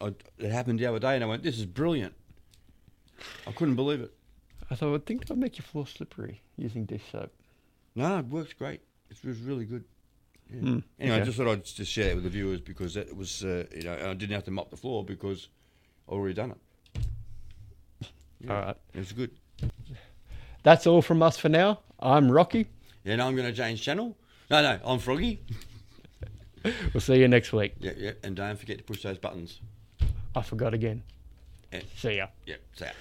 I, it happened the other day, and I went, "This is brilliant." I couldn't believe it. I thought, I would think that'll make your floor slippery using dish soap. No, it works great. It was really good. Yeah. Mm, Anyway, I just thought I'd just share it with the viewers because that was, uh, you know, I didn't have to mop the floor because I'd already done it. Yeah, All right. It's good. That's all from us for now. I'm Rocky. Yeah, now I'm going to change channel. No, no, I'm Froggy. We'll see you next week. Yeah, yeah, and don't forget to push those buttons. I forgot again. Eh. Yeah. See ya. Yeah, say it.